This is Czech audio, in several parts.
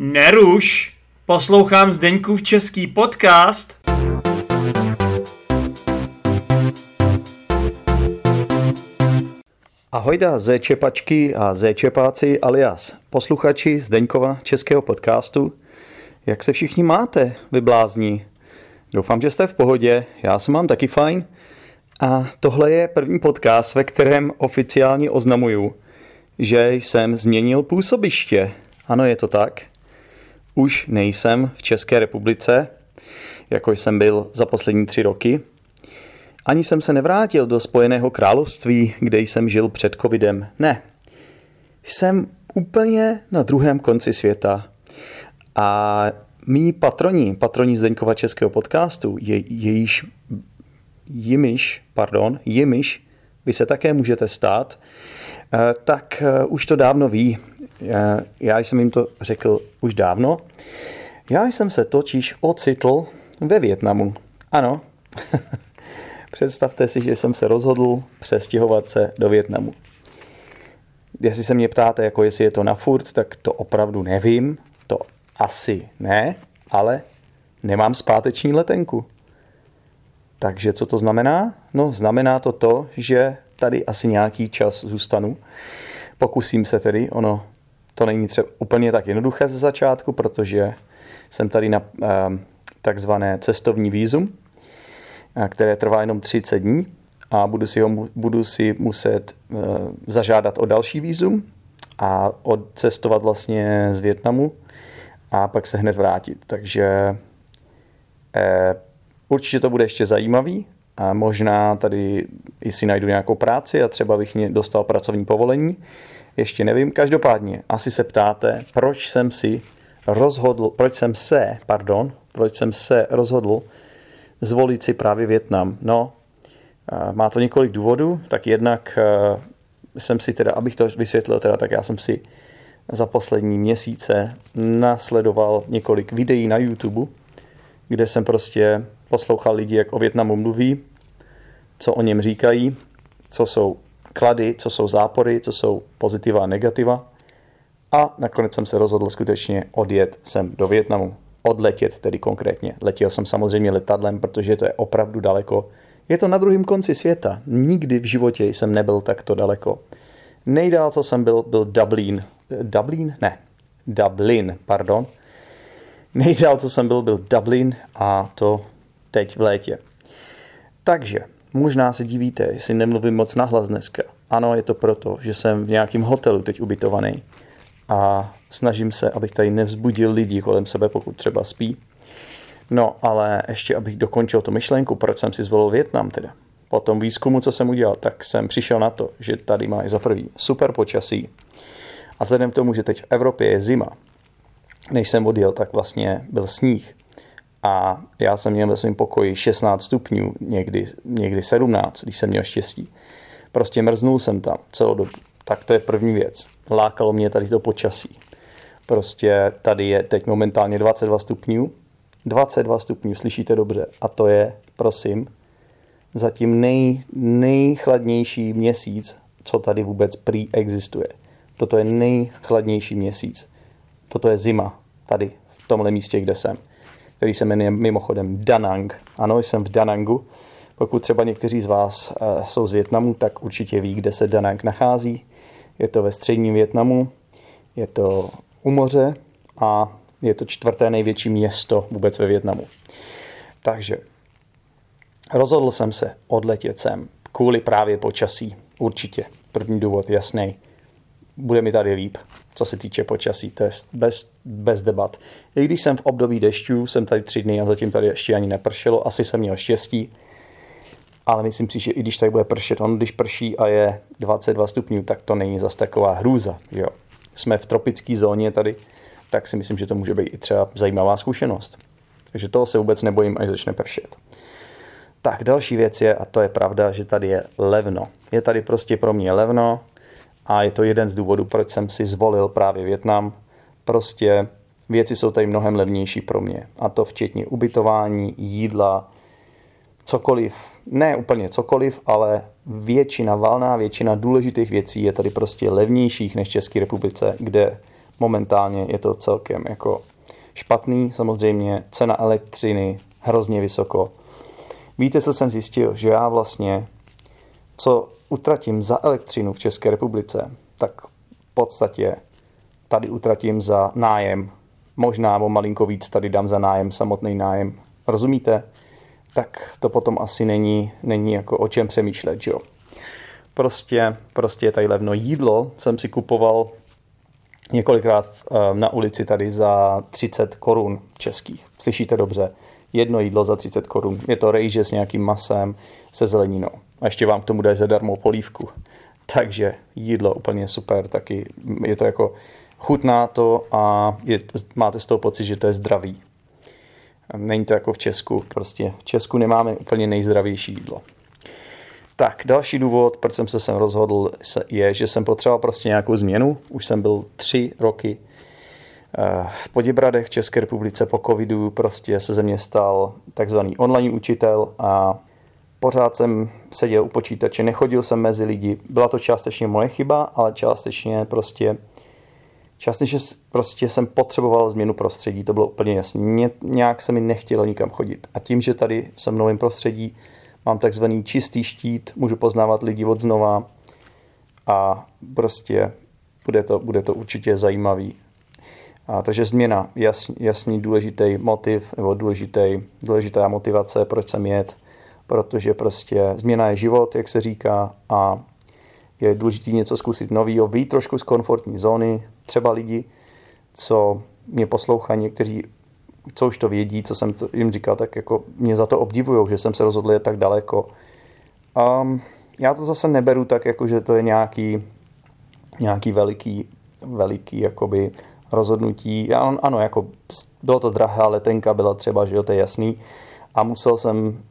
Neruš! Poslouchám Zdeňkův český podcast. Ahojda Zéčepačky a Zéčepáci alias posluchači Zdeňkova českého podcastu. Jak se všichni máte, vy blázni? Doufám, že jste v pohodě, já se mám taky fajn. A tohle je první podcast, ve kterém oficiálně oznamuju, že jsem změnil působiště. Ano, je to tak. Už nejsem v České republice, jako jsem byl za poslední tři roky. Ani jsem se nevrátil do Spojeného království, kde jsem žil před covidem. Ne. Jsem úplně na druhém konci světa. A mý patroni, patroni Zdeňkova českého podcastu, je, jejíž jimiš, pardon, jimiš, vy se také můžete stát, tak eh, už to dávno ví. Eh, já jsem jim to řekl už dávno. Já jsem se totiž ocitl ve Větnamu. Ano, představte si, že jsem se rozhodl přestěhovat se do Větnamu. Jestli se mě ptáte, jako jestli je to na furt, tak to opravdu nevím. To asi ne, ale nemám zpáteční letenku. Takže co to znamená? No, znamená to to, že tady asi nějaký čas zůstanu. Pokusím se tedy, ono to není třeba úplně tak jednoduché ze začátku, protože jsem tady na eh, takzvané cestovní výzum, eh, které trvá jenom 30 dní a budu si, ho, budu si muset eh, zažádat o další výzum a odcestovat vlastně z Větnamu a pak se hned vrátit. Takže eh, Určitě to bude ještě zajímavý a možná tady i si najdu nějakou práci a třeba bych dostal pracovní povolení. Ještě nevím. Každopádně asi se ptáte, proč jsem si rozhodl, proč jsem se, pardon, proč jsem se rozhodl zvolit si právě Větnam. No, má to několik důvodů, tak jednak jsem si teda, abych to vysvětlil, teda, tak já jsem si za poslední měsíce nasledoval několik videí na YouTube, kde jsem prostě poslouchal lidi, jak o Větnamu mluví, co o něm říkají, co jsou klady, co jsou zápory, co jsou pozitiva a negativa. A nakonec jsem se rozhodl skutečně odjet sem do Větnamu. Odletět tedy konkrétně. Letěl jsem samozřejmě letadlem, protože to je opravdu daleko. Je to na druhém konci světa. Nikdy v životě jsem nebyl takto daleko. Nejdál, co jsem byl, byl Dublin. Dublin? Ne. Dublin, pardon. Nejdál, co jsem byl, byl Dublin a to teď v létě. Takže možná se divíte, jestli nemluvím moc nahlas dneska. Ano, je to proto, že jsem v nějakém hotelu teď ubytovaný a snažím se, abych tady nevzbudil lidi kolem sebe, pokud třeba spí. No, ale ještě abych dokončil tu myšlenku, proč jsem si zvolil Větnam teda. Po tom výzkumu, co jsem udělal, tak jsem přišel na to, že tady má za prvý super počasí. A vzhledem k tomu, že teď v Evropě je zima, než jsem odjel, tak vlastně byl sníh. A já jsem měl ve svém pokoji 16 stupňů, někdy, někdy 17, když jsem měl štěstí. Prostě mrznul jsem tam celou dobu. Tak to je první věc. Lákalo mě tady to počasí. Prostě tady je teď momentálně 22 stupňů. 22 stupňů, slyšíte dobře. A to je, prosím, zatím nej, nejchladnější měsíc, co tady vůbec prý existuje. Toto je nejchladnější měsíc. Toto je zima tady, v tomhle místě, kde jsem který se jmenuje mimochodem Danang. Ano, jsem v Danangu. Pokud třeba někteří z vás uh, jsou z Větnamu, tak určitě ví, kde se Danang nachází. Je to ve středním Větnamu, je to u moře a je to čtvrté největší město vůbec ve Větnamu. Takže rozhodl jsem se odletět sem kvůli právě počasí. Určitě. První důvod jasný bude mi tady líp, co se týče počasí, to je bez, bez debat. I když jsem v období dešťů, jsem tady tři dny a zatím tady ještě ani nepršelo, asi jsem měl štěstí, ale myslím si, že i když tady bude pršet, on když prší a je 22 stupňů, tak to není zas taková hrůza. Že jo. Jsme v tropické zóně tady, tak si myslím, že to může být i třeba zajímavá zkušenost. Takže toho se vůbec nebojím, až začne pršet. Tak další věc je, a to je pravda, že tady je levno. Je tady prostě pro mě levno, a je to jeden z důvodů, proč jsem si zvolil právě Větnam. Prostě věci jsou tady mnohem levnější pro mě. A to včetně ubytování, jídla, cokoliv. Ne úplně cokoliv, ale většina, valná většina důležitých věcí je tady prostě levnějších než v České republice, kde momentálně je to celkem jako špatný. Samozřejmě cena elektřiny hrozně vysoko. Víte, co jsem zjistil? Že já vlastně, co utratím za elektřinu v České republice, tak v podstatě tady utratím za nájem. Možná o malinko víc tady dám za nájem, samotný nájem. Rozumíte? Tak to potom asi není, není jako o čem přemýšlet, že jo? Prostě, prostě je tady levno. Jídlo jsem si kupoval několikrát eh, na ulici tady za 30 korun českých. Slyšíte dobře? Jedno jídlo za 30 korun. Je to rejže s nějakým masem, se zeleninou. A ještě vám k tomu dají zadarmo polívku. Takže jídlo úplně super, taky je to jako chutná to a je, máte z toho pocit, že to je zdravý. Není to jako v Česku, prostě v Česku nemáme úplně nejzdravější jídlo. Tak, další důvod, proč jsem se sem rozhodl, je, že jsem potřeboval prostě nějakou změnu. Už jsem byl tři roky v Poděbradech v České republice po covidu, prostě se ze mě stal takzvaný online učitel a pořád jsem seděl u počítače, nechodil jsem mezi lidi. Byla to částečně moje chyba, ale částečně prostě částečně prostě jsem potřeboval změnu prostředí, to bylo úplně jasné. Nějak se mi nechtělo nikam chodit. A tím, že tady jsem v novém prostředí, mám takzvaný čistý štít, můžu poznávat lidi od znova a prostě bude to, bude to určitě zajímavý. A, takže změna, jasný, jasný důležitý motiv nebo důležitý, důležitá motivace, proč jsem jet, protože prostě změna je život, jak se říká a je důležité něco zkusit nového, vyjít trošku z komfortní zóny, třeba lidi, co mě poslouchají, někteří co už to vědí, co jsem to jim říkal, tak jako mě za to obdivují, že jsem se rozhodl jet tak daleko. Um, já to zase neberu tak, jako že to je nějaký, nějaký veliký, veliký jakoby rozhodnutí. Já, ano, jako bylo to drahá letenka, byla třeba, že jo, to je jasný. A musel jsem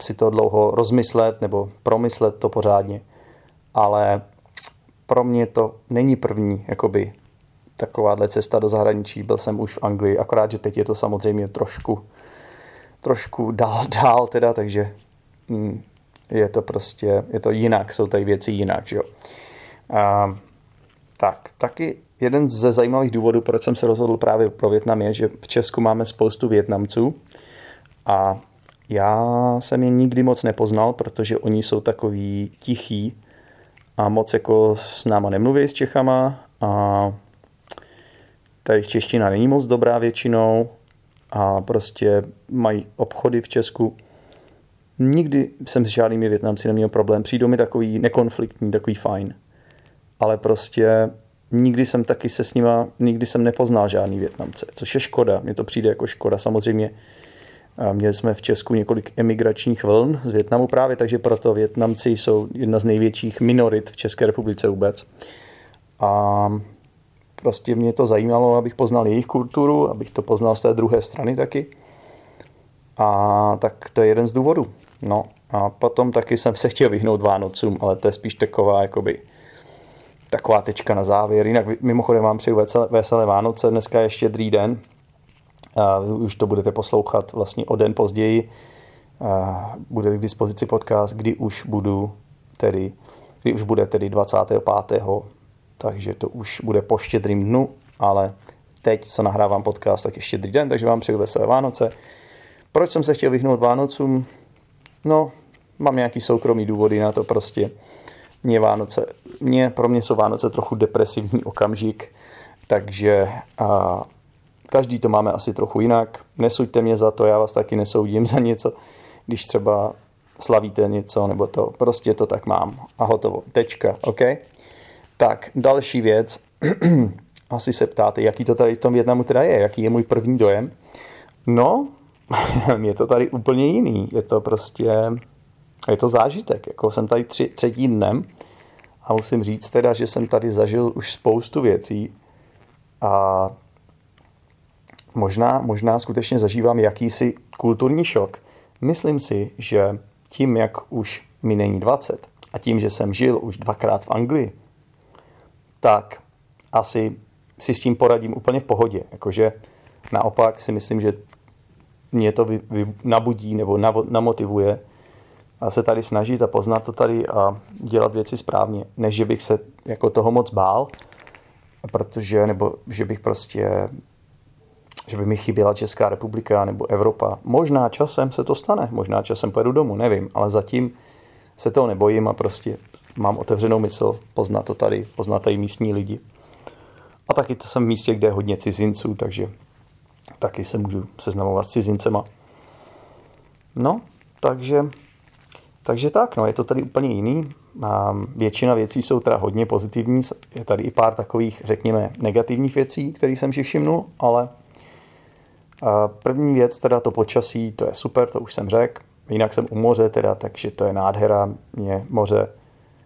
si to dlouho rozmyslet nebo promyslet to pořádně. Ale pro mě to není první jakoby takováhle cesta do zahraničí. Byl jsem už v Anglii, akorát, že teď je to samozřejmě trošku, trošku dál, dál teda, takže hm, je to prostě, je to jinak, jsou tady věci jinak, že jo. A, tak, taky jeden ze zajímavých důvodů, proč jsem se rozhodl právě pro Větnam, je, že v Česku máme spoustu Větnamců a já jsem je nikdy moc nepoznal, protože oni jsou takový tichý a moc jako s náma nemluví s Čechama a ta jejich čeština není moc dobrá většinou a prostě mají obchody v Česku. Nikdy jsem s žádnými Větnamci neměl problém. Přijdou mi takový nekonfliktní, takový fajn. Ale prostě nikdy jsem taky se s nima, nikdy jsem nepoznal žádný Větnamce, což je škoda. Mně to přijde jako škoda. Samozřejmě měli jsme v Česku několik emigračních vln z Větnamu právě, takže proto Větnamci jsou jedna z největších minorit v České republice vůbec. A Prostě mě to zajímalo, abych poznal jejich kulturu, abych to poznal z té druhé strany taky. A tak to je jeden z důvodů. No a potom taky jsem se chtěl vyhnout Vánocům, ale to je spíš taková jakoby taková tečka na závěr. Jinak mimochodem vám přeju veselé, Vánoce, dneska je štědrý den. A už to budete poslouchat vlastně o den později. A bude k dispozici podcast, kdy už budu tedy, kdy už bude tedy 25 takže to už bude po štědrým dnu, ale teď, co nahrávám podcast, tak je štědrý den, takže vám přeju veselé Vánoce. Proč jsem se chtěl vyhnout Vánocům? No, mám nějaký soukromý důvody na to prostě. Mě Vánoce, mě, pro mě jsou Vánoce trochu depresivní okamžik, takže a, každý to máme asi trochu jinak. Nesuďte mě za to, já vás taky nesoudím za něco, když třeba slavíte něco, nebo to, prostě to tak mám a hotovo. Tečka, OK? Tak, další věc. Asi se ptáte, jaký to tady v tom Větnamu teda je, jaký je můj první dojem. No, je to tady úplně jiný. Je to prostě, je to zážitek. Jako jsem tady tři, třetí dnem a musím říct teda, že jsem tady zažil už spoustu věcí a možná, možná skutečně zažívám jakýsi kulturní šok. Myslím si, že tím, jak už mi není 20 a tím, že jsem žil už dvakrát v Anglii, tak asi si s tím poradím úplně v pohodě. Jakože naopak si myslím, že mě to vy, vy, nabudí nebo namotivuje a se tady snažit a poznat to tady a dělat věci správně, než že bych se jako toho moc bál. protože, nebo že bych prostě, že by mi chyběla Česká republika nebo Evropa. Možná časem se to stane, možná časem pojedu domů, nevím, ale zatím se toho nebojím a prostě mám otevřenou mysl poznat to tady, poznat tady místní lidi. A taky to jsem v místě, kde je hodně cizinců, takže taky se můžu seznamovat s cizincema. No, takže, takže tak, no, je to tady úplně jiný. A většina věcí jsou teda hodně pozitivní, je tady i pár takových, řekněme, negativních věcí, které jsem si všimnul, ale první věc, teda to počasí, to je super, to už jsem řekl. Jinak jsem u moře teda, takže to je nádhera. Mě moře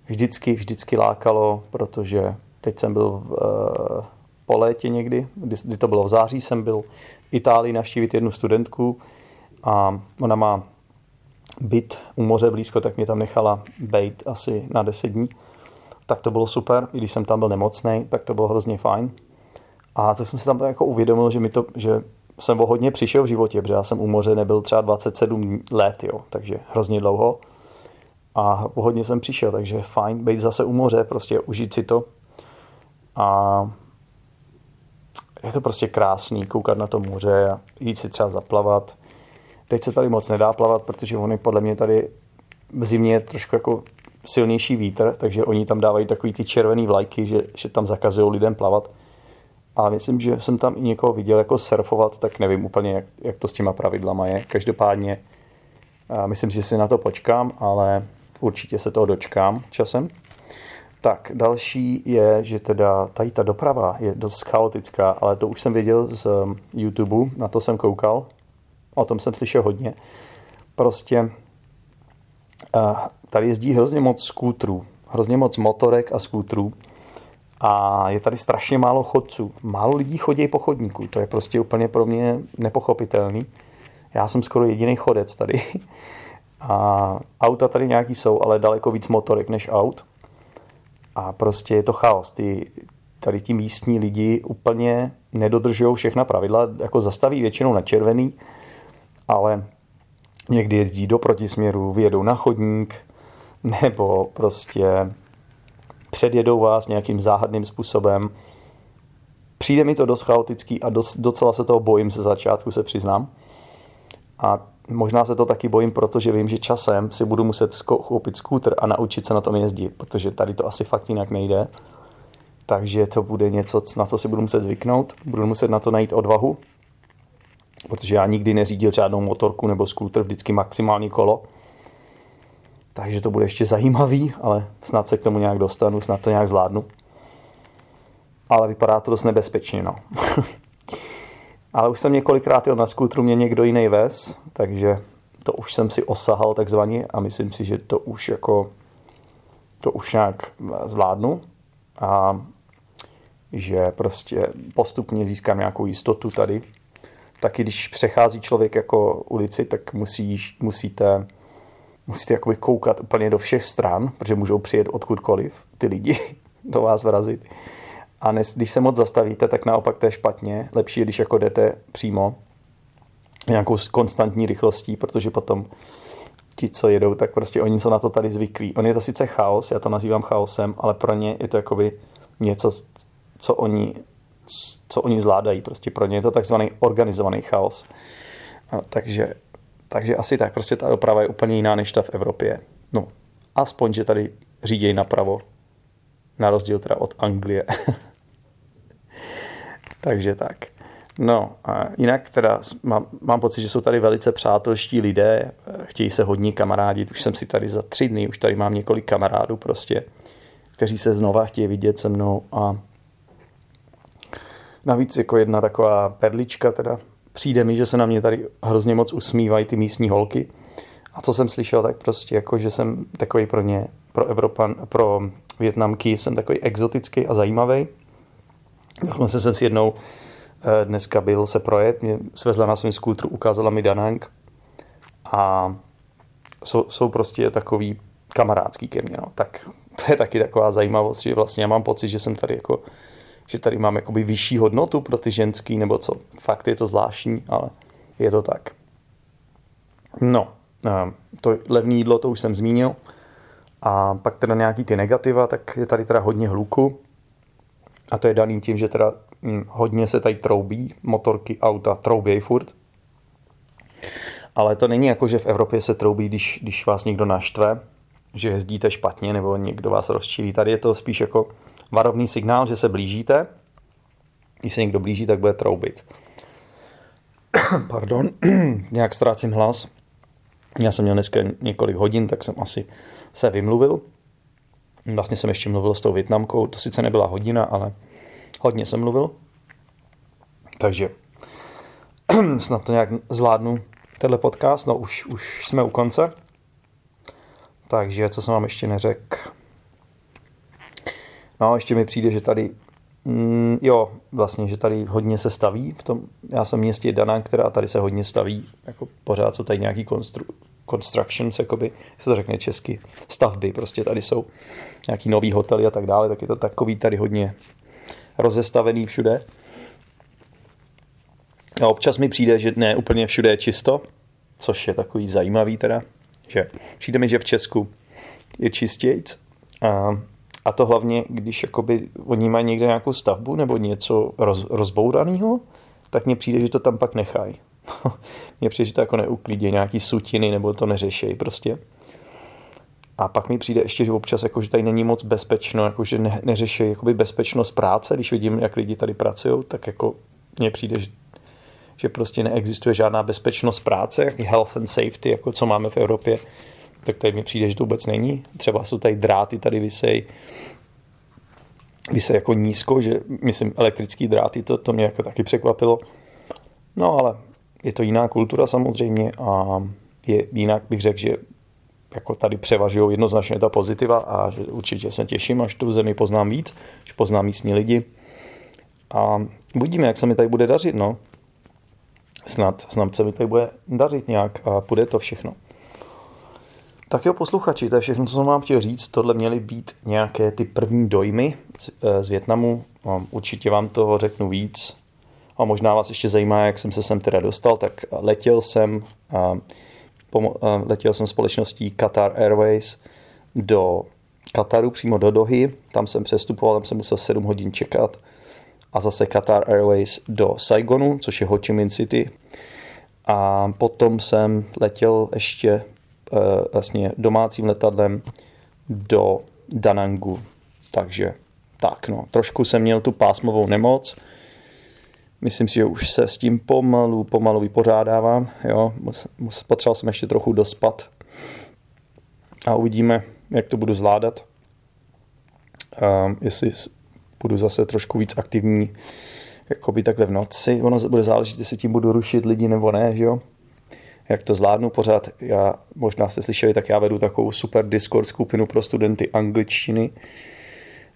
vždycky, vždycky lákalo, protože teď jsem byl v, uh, po létě někdy, kdy, kdy to bylo v září, jsem byl v Itálii navštívit jednu studentku a ona má byt u moře blízko, tak mě tam nechala být asi na 10 dní. Tak to bylo super, i když jsem tam byl nemocný, tak to bylo hrozně fajn. A to jsem si tam jako uvědomil, že, mi to, že jsem o hodně přišel v životě, protože já jsem u moře nebyl třeba 27 let, jo, takže hrozně dlouho. A o hodně jsem přišel, takže fajn být zase u moře, prostě užít si to. A je to prostě krásný koukat na to moře a jít si třeba zaplavat. Teď se tady moc nedá plavat, protože oni podle mě tady v zimě je trošku jako silnější vítr, takže oni tam dávají takový ty červený vlajky, že, že tam zakazují lidem plavat. A myslím, že jsem tam i někoho viděl jako surfovat, tak nevím úplně, jak, jak to s těma pravidlama je. Každopádně myslím že si na to počkám, ale určitě se toho dočkám časem. Tak, další je, že teda tady ta doprava je dost chaotická, ale to už jsem věděl z YouTube, na to jsem koukal, o tom jsem slyšel hodně. Prostě tady jezdí hrozně moc skútrů, hrozně moc motorek a skútrů a je tady strašně málo chodců. Málo lidí chodí po chodníku, to je prostě úplně pro mě nepochopitelný. Já jsem skoro jediný chodec tady. A auta tady nějaký jsou, ale daleko víc motorek než aut. A prostě je to chaos. Ty, tady ti místní lidi úplně nedodržují všechna pravidla, jako zastaví většinou na červený, ale někdy jezdí do protisměru, vyjedou na chodník, nebo prostě předjedou vás nějakým záhadným způsobem. Přijde mi to dost chaotický a dost, docela se toho bojím ze začátku, se přiznám. A možná se to taky bojím, protože vím, že časem si budu muset koupit skútr a naučit se na tom jezdit, protože tady to asi fakt jinak nejde. Takže to bude něco, na co si budu muset zvyknout. Budu muset na to najít odvahu, protože já nikdy neřídil žádnou motorku nebo skútr, vždycky maximální kolo. Takže to bude ještě zajímavý, ale snad se k tomu nějak dostanu, snad to nějak zvládnu. Ale vypadá to dost nebezpečně, no. Ale už jsem několikrát jel na skútru, mě někdo jiný vez, takže to už jsem si osahal takzvaně a myslím si, že to už jako to už nějak zvládnu a že prostě postupně získám nějakou jistotu tady. Taky když přechází člověk jako ulici, tak musíš, musíte, musíte jakoby koukat úplně do všech stran, protože můžou přijet odkudkoliv ty lidi do vás vrazit. A nes, když se moc zastavíte, tak naopak to je špatně. Lepší je, když jako jdete přímo nějakou konstantní rychlostí, protože potom ti, co jedou, tak prostě oni jsou na to tady zvyklí. On je to sice chaos, já to nazývám chaosem, ale pro ně je to jakoby něco, co oni, co oni zvládají. Prostě pro ně je to takzvaný organizovaný chaos. A takže, takže asi tak, prostě ta doprava je úplně jiná, než ta v Evropě. No, aspoň, že tady řídějí napravo, na rozdíl teda od Anglie. Takže tak. No, a jinak teda mám, mám pocit, že jsou tady velice přátelští lidé, chtějí se hodně kamarádit, už jsem si tady za tři dny, už tady mám několik kamarádů prostě, kteří se znova chtějí vidět se mnou a navíc jako jedna taková perlička teda, přijde mi, že se na mě tady hrozně moc usmívají ty místní holky a co jsem slyšel, tak prostě jako, že jsem takový pro ně, pro Evropan, pro Větnamky jsem takový exotický a zajímavý Dokonce jsem si jednou eh, dneska byl se projet, mě svezla na svém skútru, ukázala mi Danang a jsou, jsou prostě takový kamarádský ke mně. No. Tak to je taky taková zajímavost, že vlastně já mám pocit, že jsem tady jako že tady mám jakoby vyšší hodnotu pro ty ženský, nebo co. Fakt je to zvláštní, ale je to tak. No, eh, to levné jídlo, to už jsem zmínil. A pak teda nějaký ty negativa, tak je tady teda hodně hluku A to je daný tím, že teda hm, hodně se tady troubí, motorky, auta troubějí furt. Ale to není jako, že v Evropě se troubí, když, když vás někdo naštve, že jezdíte špatně nebo někdo vás rozčílí. Tady je to spíš jako varovný signál, že se blížíte. Když se někdo blíží, tak bude troubit. Pardon, nějak ztrácím hlas. Já jsem měl dneska několik hodin, tak jsem asi se vymluvil. Vlastně jsem ještě mluvil s tou Větnamkou, to sice nebyla hodina, ale hodně jsem mluvil. Takže snad to nějak zvládnu, tenhle podcast, no už, už jsme u konce. Takže co jsem vám ještě neřekl? No, ještě mi přijde, že tady, mm, jo, vlastně, že tady hodně se staví. V tom, já jsem městě Dana, která tady se hodně staví. Jako pořád jsou tady nějaký konstru, constructions, jakoby, jak se to řekne česky, stavby, prostě tady jsou nějaký nový hotely a tak dále, tak je to takový tady hodně rozestavený všude. A občas mi přijde, že ne úplně všude je čisto, což je takový zajímavý teda, že přijde mi, že v Česku je čistějc. A, a to hlavně, když jakoby oni mají někde nějakou stavbu nebo něco roz, rozbouraného, tak mně přijde, že to tam pak nechají. mně přijde, že to jako neuklidí nějaký sutiny nebo to neřešejí prostě. A pak mi přijde ještě, že občas, jako, že tady není moc bezpečno, jako, že ne, neřeší jakoby bezpečnost práce. Když vidím, jak lidi tady pracují, tak jako mně přijde, že, že prostě neexistuje žádná bezpečnost práce, jaký health and safety, jako co máme v Evropě, tak tady mi přijde, že to vůbec není. Třeba jsou tady dráty, tady vysej, vysej jako nízko, že myslím elektrický dráty, to, to mě jako taky překvapilo. No ale je to jiná kultura samozřejmě a je jinak bych řekl, že jako tady převažují jednoznačně ta pozitiva a že určitě se těším, až tu zemi poznám víc, že poznám místní lidi. A uvidíme, jak se mi tady bude dařit, no. Snad, snad se mi tady bude dařit nějak a půjde to všechno. Tak jo, posluchači, to je všechno, co jsem vám chtěl říct. Tohle měly být nějaké ty první dojmy z, eh, z Větnamu. Určitě vám toho řeknu víc. A možná vás ještě zajímá, jak jsem se sem teda dostal, tak letěl jsem, letěl jsem společností Qatar Airways do Kataru, přímo do Dohy. Tam jsem přestupoval, tam jsem musel 7 hodin čekat. A zase Qatar Airways do Saigonu, což je Ho Chi Minh City. A potom jsem letěl ještě vlastně domácím letadlem do Danangu. Takže tak no, trošku jsem měl tu pásmovou nemoc, Myslím si, že už se s tím pomalu, pomalu vypořádávám. Jo. Potřeboval jsem ještě trochu dospat. A uvidíme, jak to budu zvládat. Um, jestli budu zase trošku víc aktivní, jako by takhle v noci. Ono bude záležet, jestli tím budu rušit lidi nebo ne, že jo. Jak to zvládnu pořád. Já, možná jste slyšeli, tak já vedu takovou super Discord skupinu pro studenty angličtiny,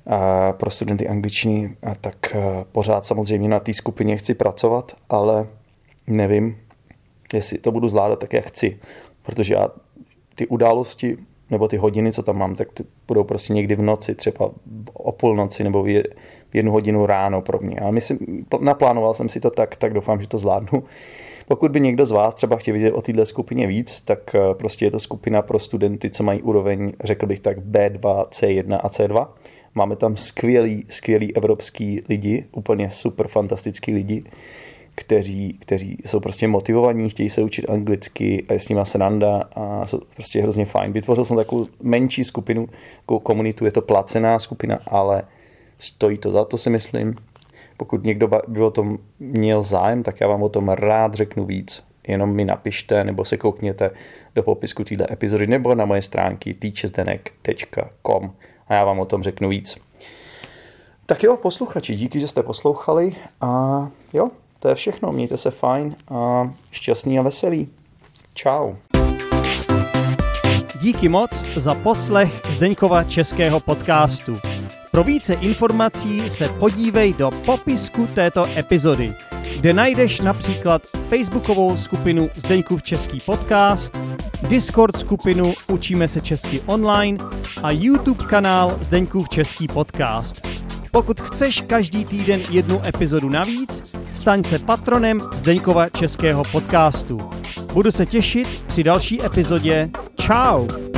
a pro studenty angličtiny, a tak pořád samozřejmě na té skupině chci pracovat, ale nevím, jestli to budu zvládat tak, jak chci, protože já ty události nebo ty hodiny, co tam mám, tak ty budou prostě někdy v noci, třeba o půlnoci nebo v jednu hodinu ráno pro mě. Ale myslím, naplánoval jsem si to tak, tak doufám, že to zvládnu. Pokud by někdo z vás třeba chtěl vidět o této skupině víc, tak prostě je to skupina pro studenty, co mají úroveň, řekl bych tak, B2, C1 a C2 Máme tam skvělý, skvělý evropský lidi, úplně super fantastický lidi, kteří, kteří jsou prostě motivovaní, chtějí se učit anglicky a je s nima sranda a jsou prostě hrozně fajn. Vytvořil jsem takovou menší skupinu, takovou komunitu, je to placená skupina, ale stojí to za to si myslím. Pokud někdo by o tom měl zájem, tak já vám o tom rád řeknu víc. Jenom mi napište nebo se koukněte do popisku této epizody nebo na moje stránky teachesdenek.com a já vám o tom řeknu víc. Tak jo, posluchači, díky, že jste poslouchali a jo, to je všechno. Mějte se fajn a šťastný a veselý. Ciao. Díky moc za poslech Zdeňkova českého podcastu. Pro více informací se podívej do popisku této epizody, kde najdeš například facebookovou skupinu Zdeňkův český podcast, Discord skupinu Učíme se česky online a YouTube kanál Zdeňkův český podcast. Pokud chceš každý týden jednu epizodu navíc, staň se patronem Zdeňkova českého podcastu. Budu se těšit při další epizodě. Ciao!